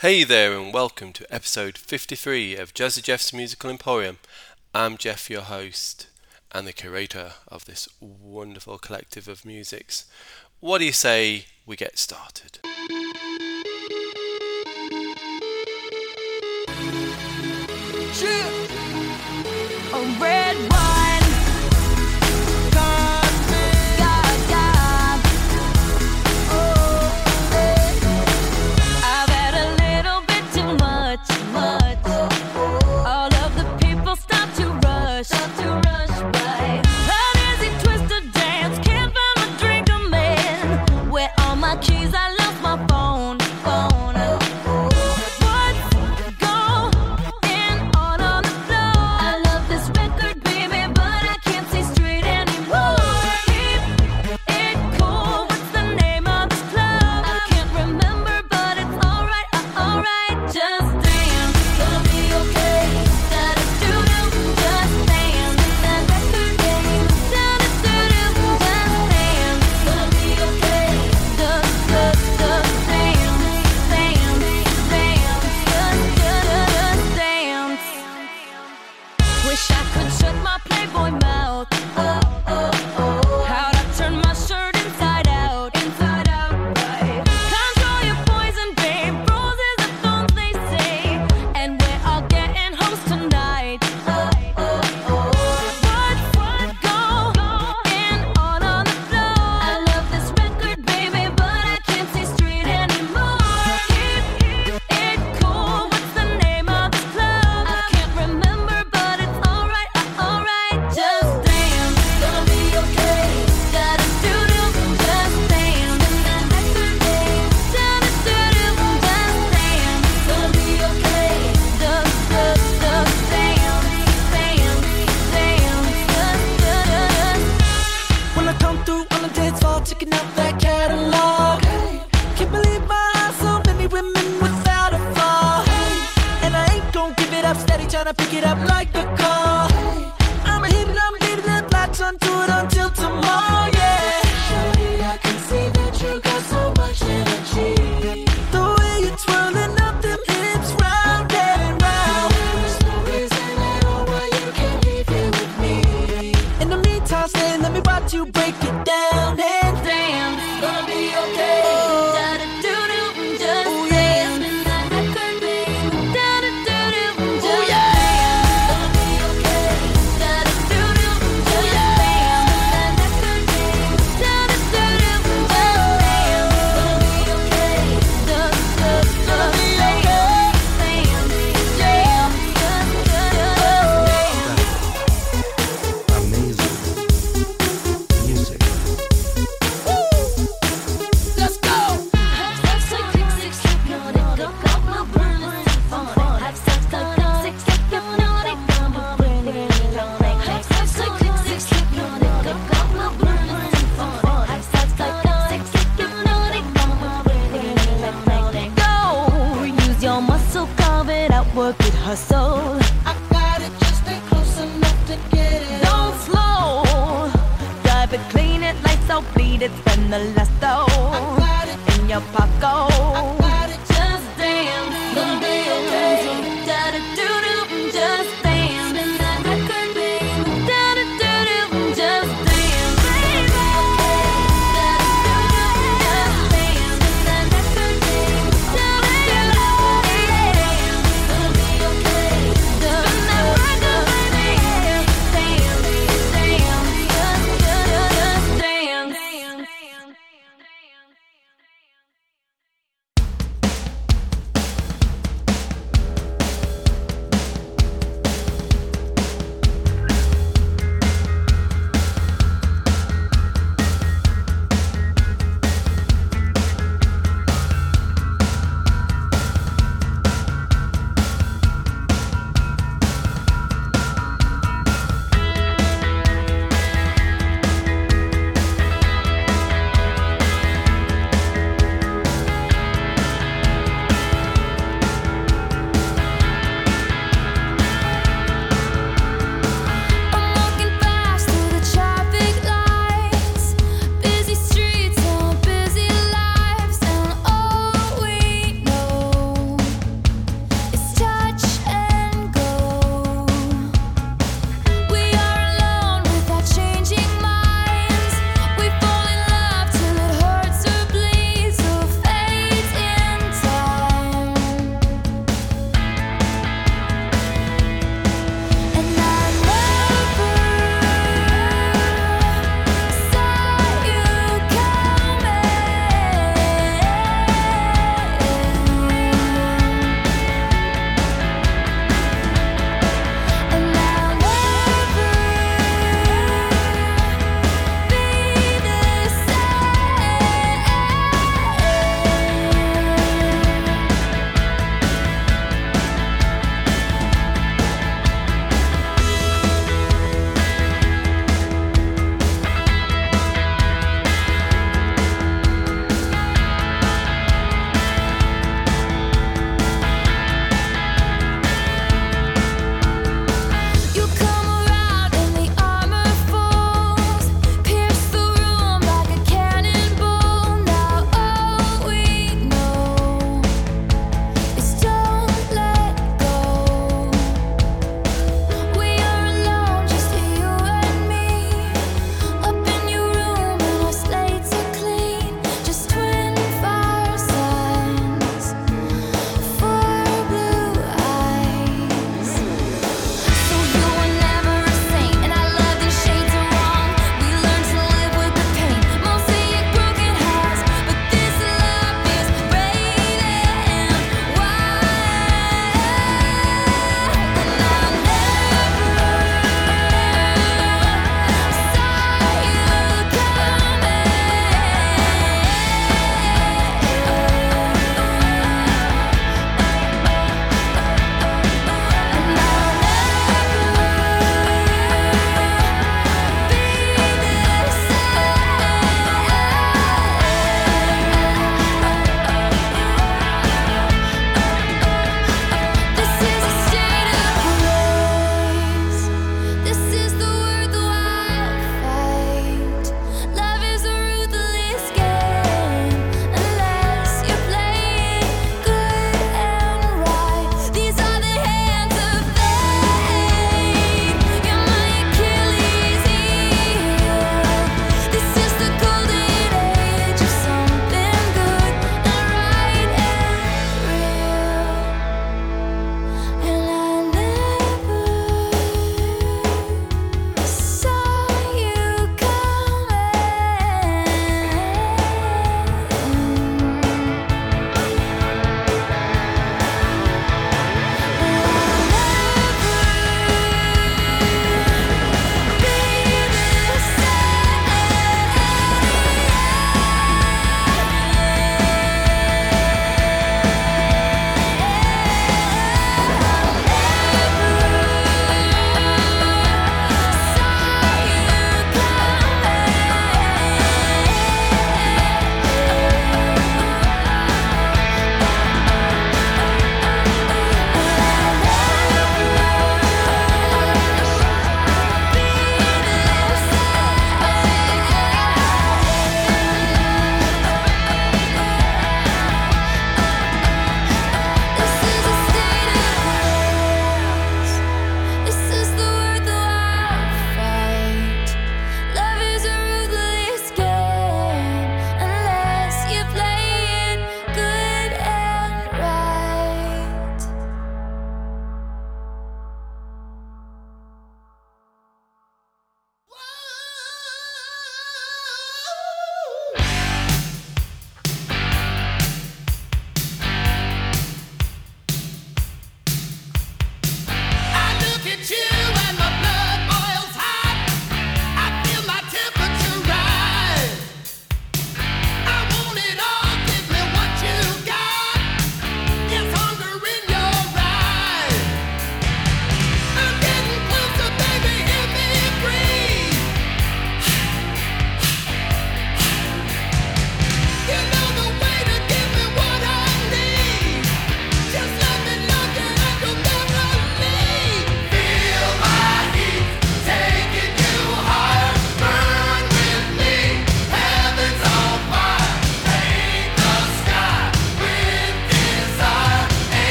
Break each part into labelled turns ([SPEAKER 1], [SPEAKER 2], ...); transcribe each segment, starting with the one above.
[SPEAKER 1] Hey there, and welcome to episode 53 of Jazzy Jeff's Musical Emporium. I'm Jeff, your host and the curator of this wonderful collective of musics. What do you say we get started?
[SPEAKER 2] A red wine.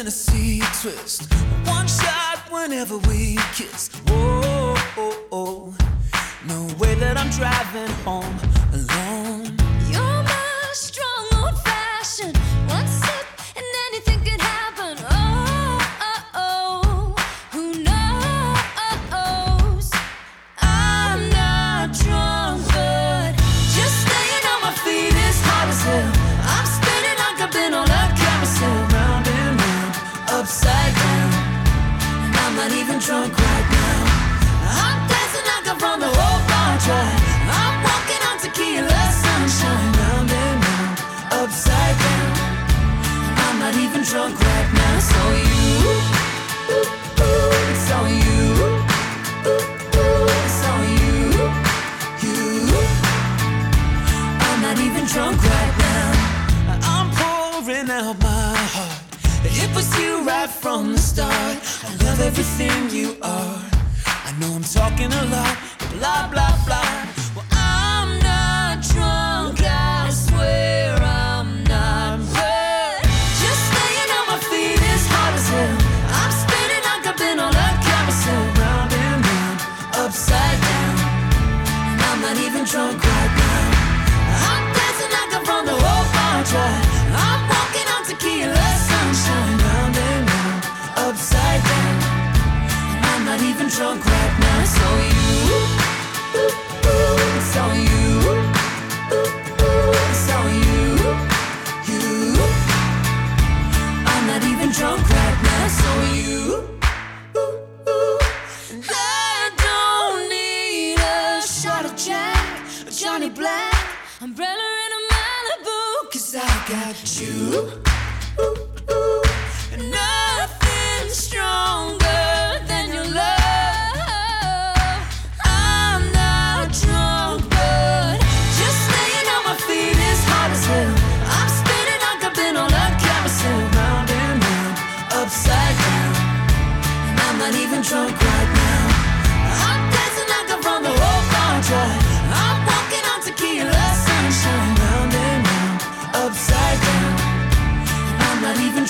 [SPEAKER 3] Tennessee twist. One shot whenever we kiss. Whoa, oh, oh. no way that I'm driving home alone. Drunk right now, so you, so you. It's on you, you. I'm not even drunk right now. I'm pouring out my heart. It was you right from the start. I love everything you are. I know I'm talking a lot, blah blah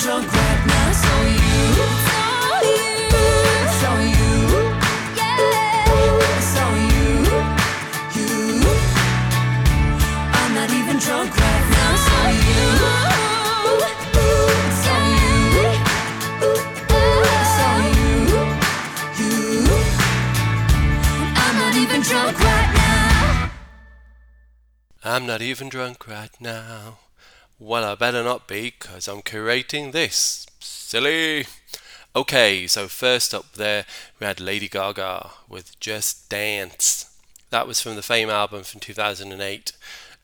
[SPEAKER 3] Now. So you, you, so you, you. I'm not even drunk right now. So you, you, you, you. I'm not even drunk right now. I'm not even drunk right now.
[SPEAKER 1] Well, I better not be, because I'm curating this. Silly. Okay, so first up there, we had Lady Gaga with Just Dance. That was from the Fame album from 2008.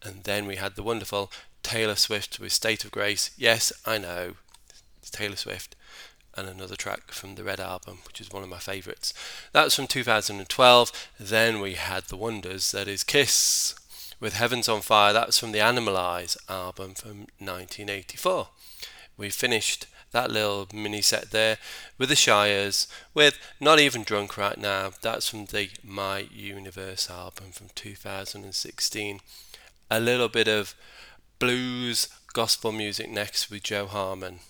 [SPEAKER 1] And then we had the wonderful Taylor Swift with State of Grace. Yes, I know, it's Taylor Swift. And another track from the Red album, which is one of my favourites. That was from 2012. Then we had The Wonders, that is Kiss with Heavens on Fire. That was from the Animalize album from 1984. We finished that little mini set there with the Shires with Not Even Drunk Right Now. That's from the My Universe album from 2016. A little bit of blues gospel music next with
[SPEAKER 4] Jo Harman.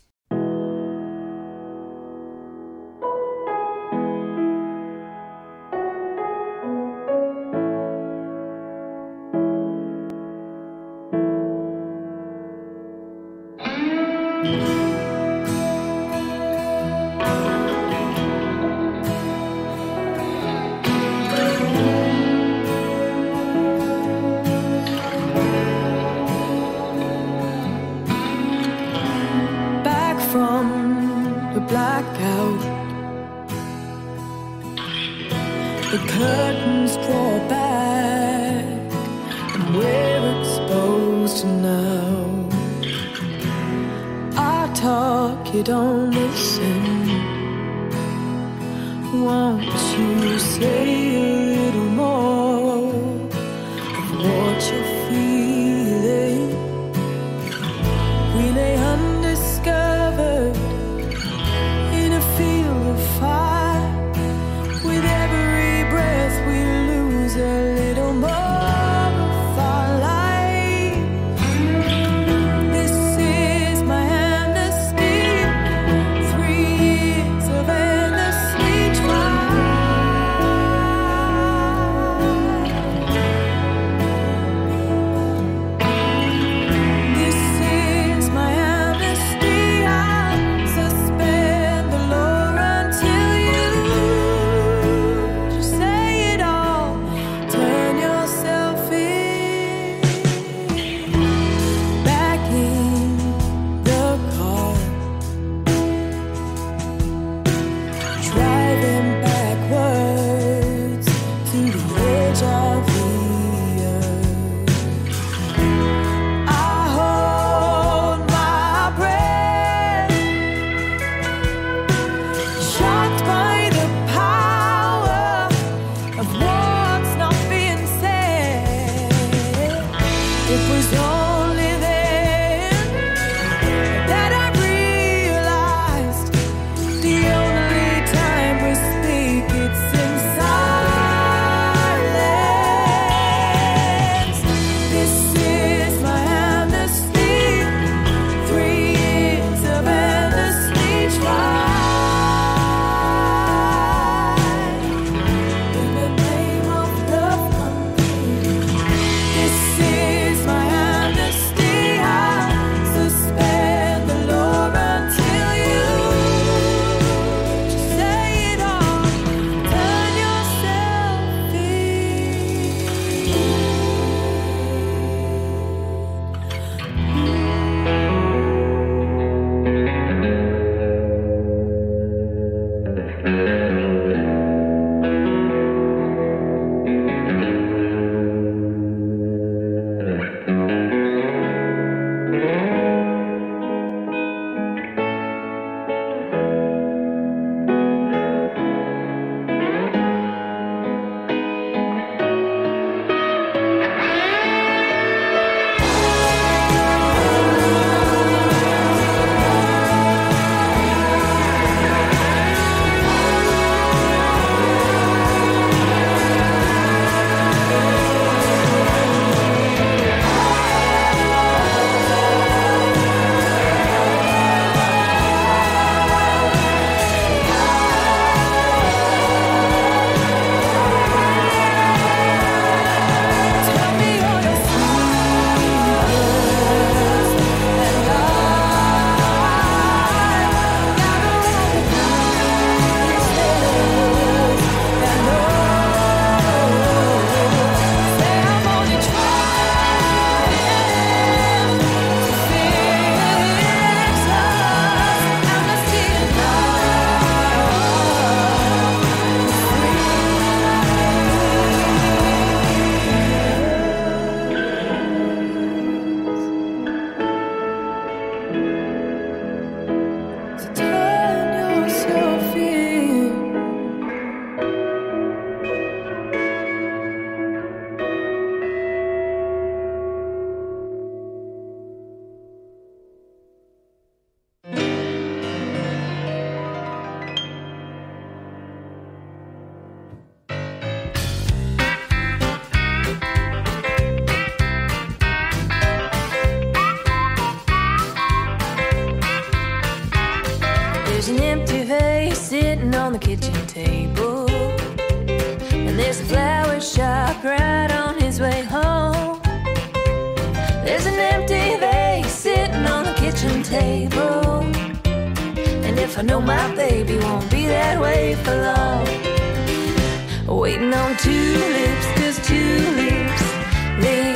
[SPEAKER 4] There's an empty vase sitting on the kitchen table. And there's a flower shop right on his way home. There's an empty vase sitting on the kitchen table. And if I know my baby won't be that way for long. Waiting on tulips, cause tulips, they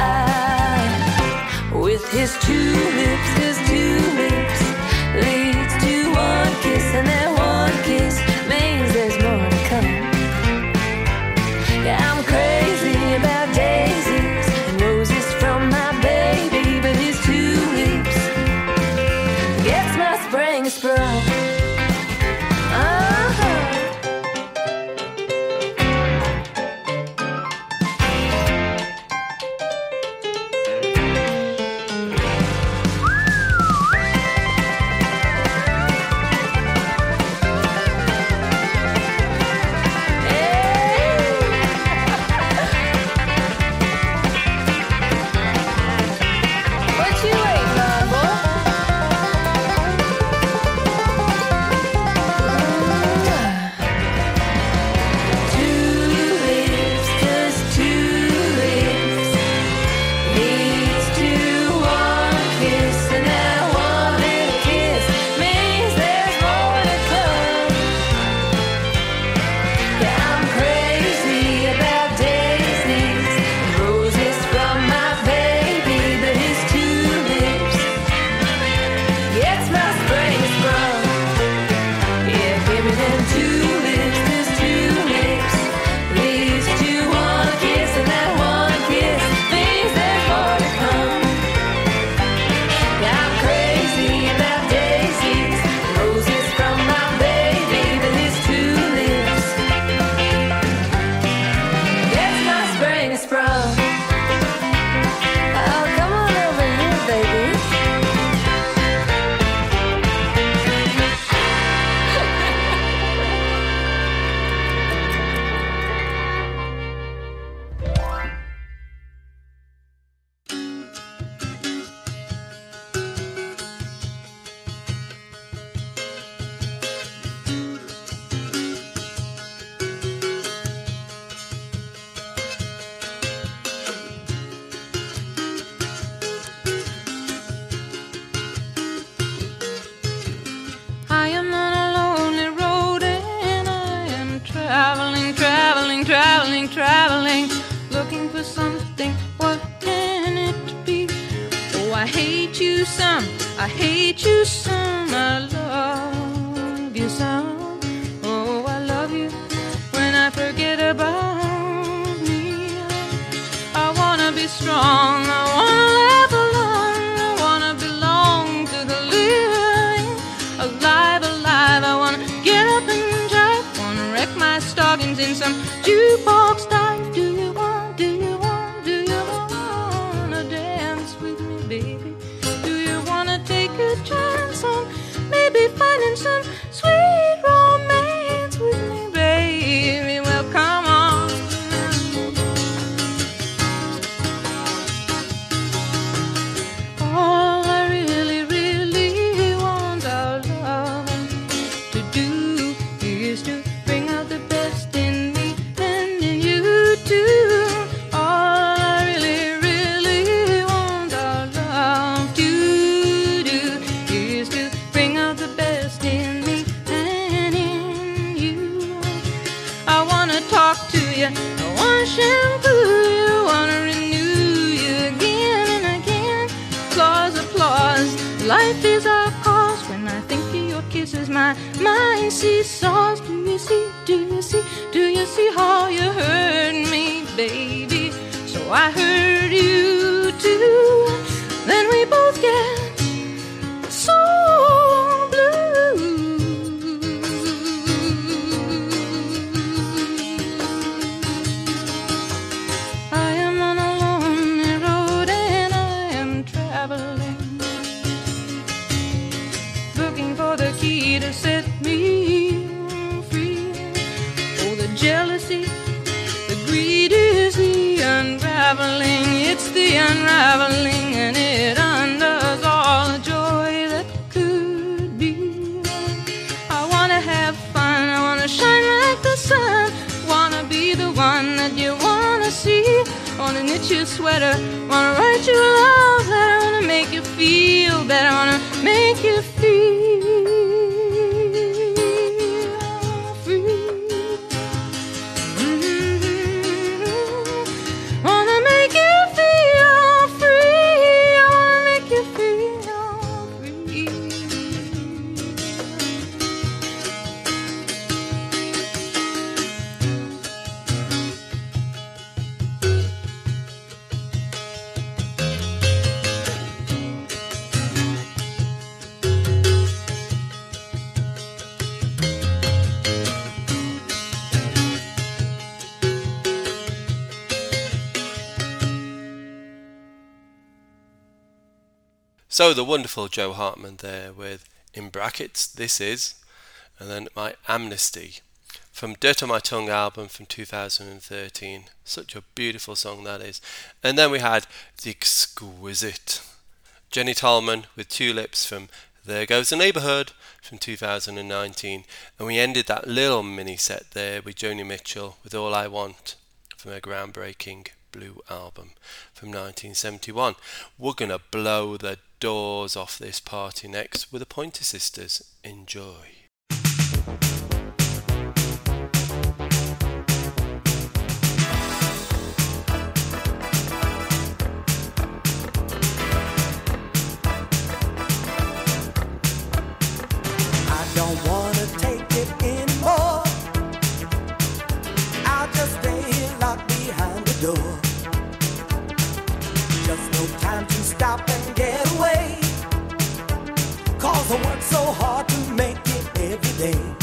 [SPEAKER 4] his two lips, his two lips, leads to one kiss and
[SPEAKER 5] then strong, I the unraveling, and it undoes all the joy that could be. I wanna have fun, I wanna shine like the sun. Wanna be the one that you wanna see. Wanna knit your sweater, wanna
[SPEAKER 1] So the wonderful Joe Hartman there with in brackets this is, and then my amnesty from Dirt on My Tongue album from 2013. Such a beautiful song that is. And then we had the exquisite Jenny Tolman with Tulips from There Goes the Neighbourhood from 2019. And we ended that little mini set there with Joni Mitchell with All I Want from her groundbreaking Blue album from 1971. We're going to blow the doors off this party next with the Pointer Sisters. Enjoy.
[SPEAKER 3] I Just no time to stop and get away. Cause I work so hard to make it every day.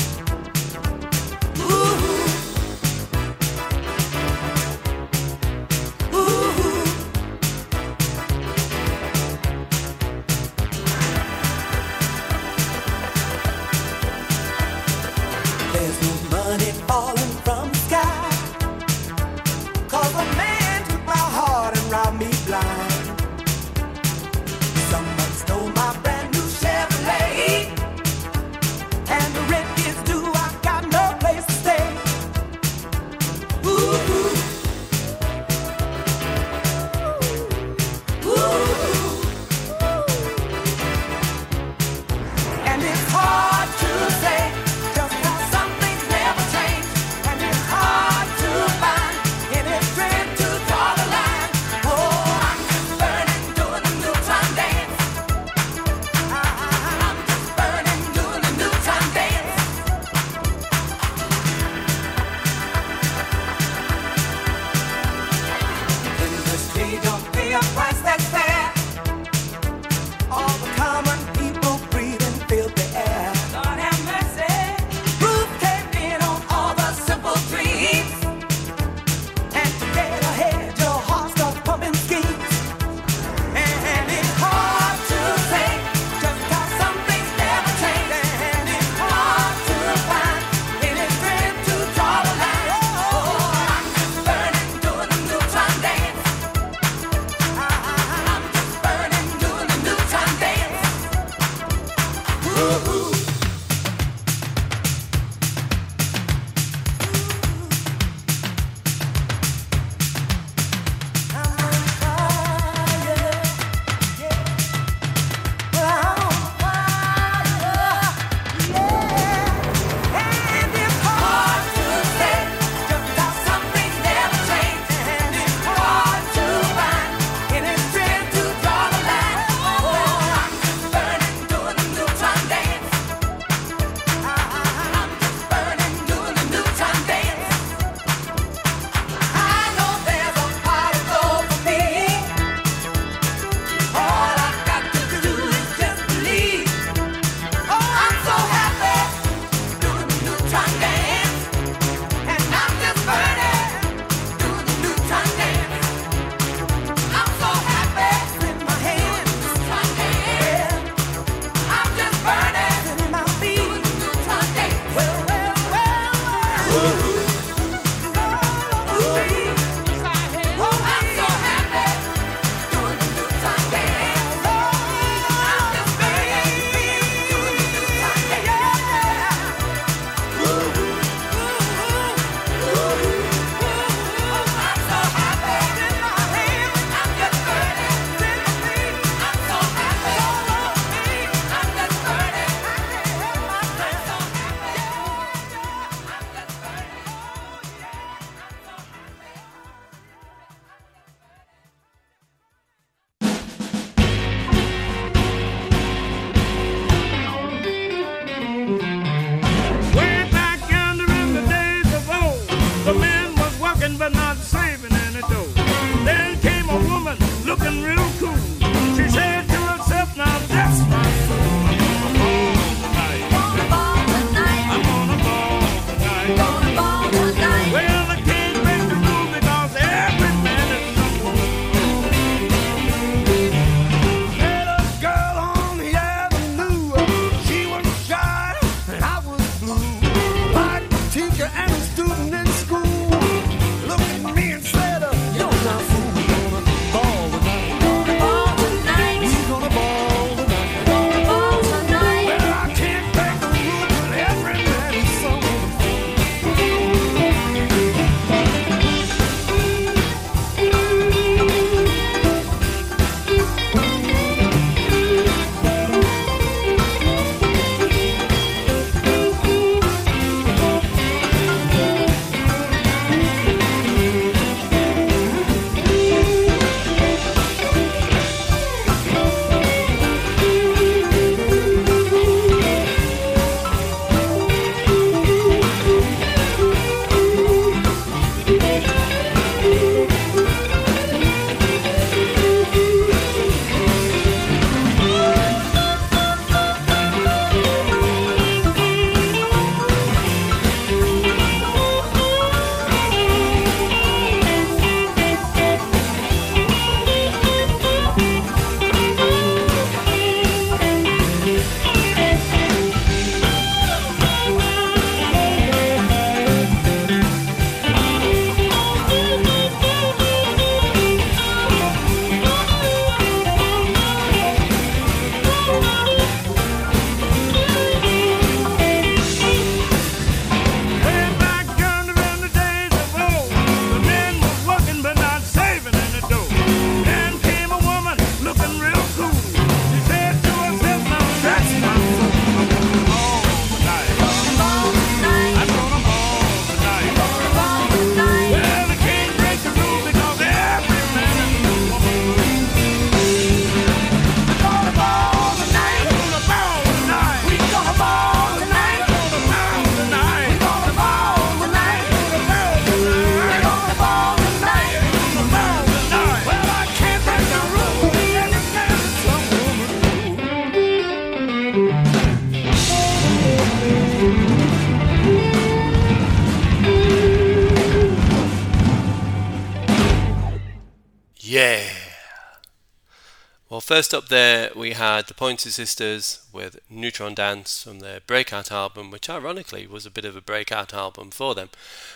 [SPEAKER 1] First up there we had the Pointer Sisters with Neutron Dance from their breakout album, which ironically was a bit of a breakout album for them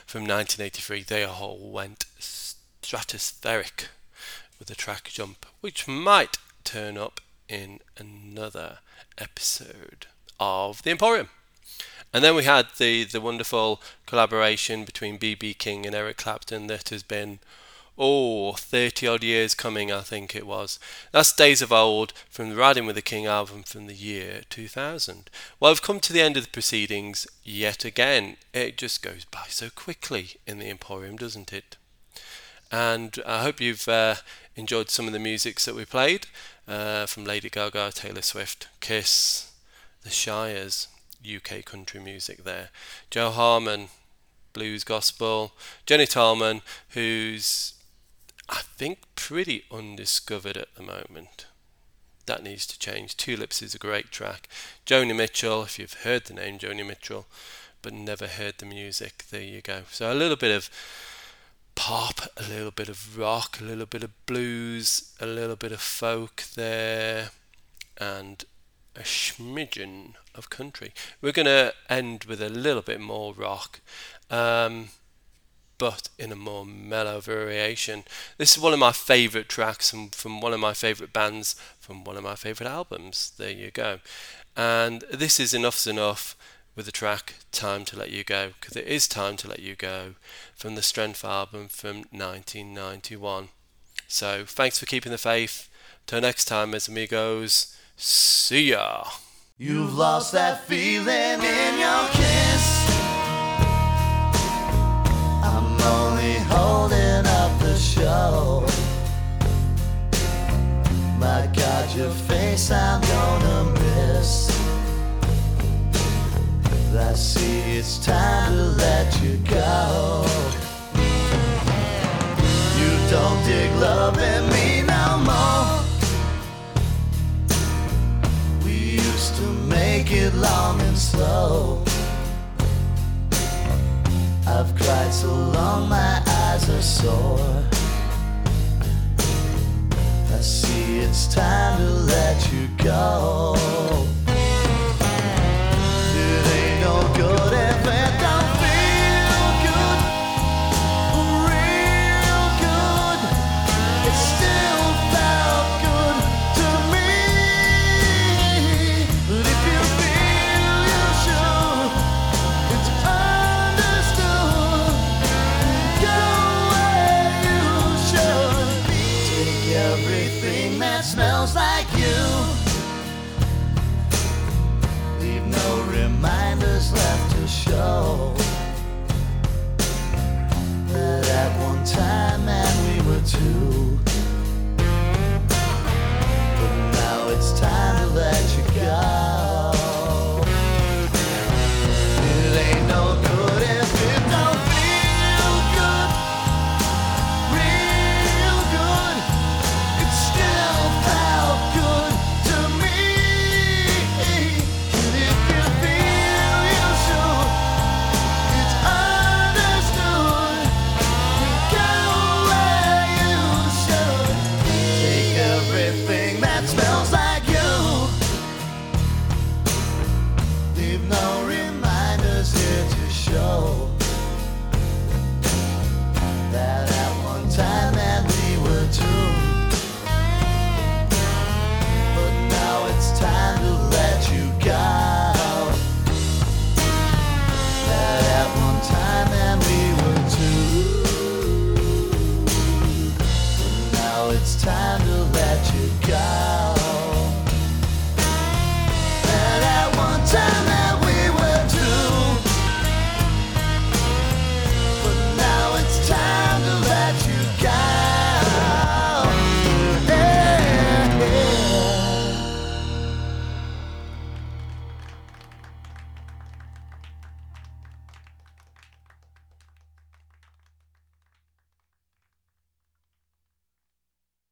[SPEAKER 1] from 1983. They all went stratospheric with the track Jump, which might turn up in another episode of The Emporium. And then we had the, the wonderful collaboration between B.B. King and Eric Clapton that has been, oh, 30 odd years coming, I think it was. That's Days of Old from the Riding with the King album from the year 2000. Well, I've come to the end of the proceedings yet again. It just goes by so quickly in the Emporium, doesn't it? And I hope you've uh, enjoyed some of the musics that we played uh, from Lady Gaga, Taylor Swift, Kiss, The Shires, UK country music there. Jo Harman, blues gospel. Jenny Tolman, who's I think pretty undiscovered at the moment. That needs to change. Tulips is a great track. Joni Mitchell, if you've heard the name Joni Mitchell, but never heard the music, there you go. So a little bit of pop, a little bit of rock, a little bit of blues, a little bit of folk there, and a smidgen of country. We're going to end with a little bit more rock um, but in a more mellow variation. This is one of my favourite tracks from, from one of my favourite bands from one of my favourite albums. There you go. And this is Enuff Z'Nuff with the track Time to Let You Go, because it is time to let you go from the Strength album from 1991. So thanks for keeping the faith. Till next time, as amigos, see ya.
[SPEAKER 6] You've lost that feeling in your kiss. Holding up the show. My God, your face I'm gonna miss. I see it's time to let you go. You don't dig love in me no more. We used to make it long and slow. I've cried so long my sore. I see it's time to let you go.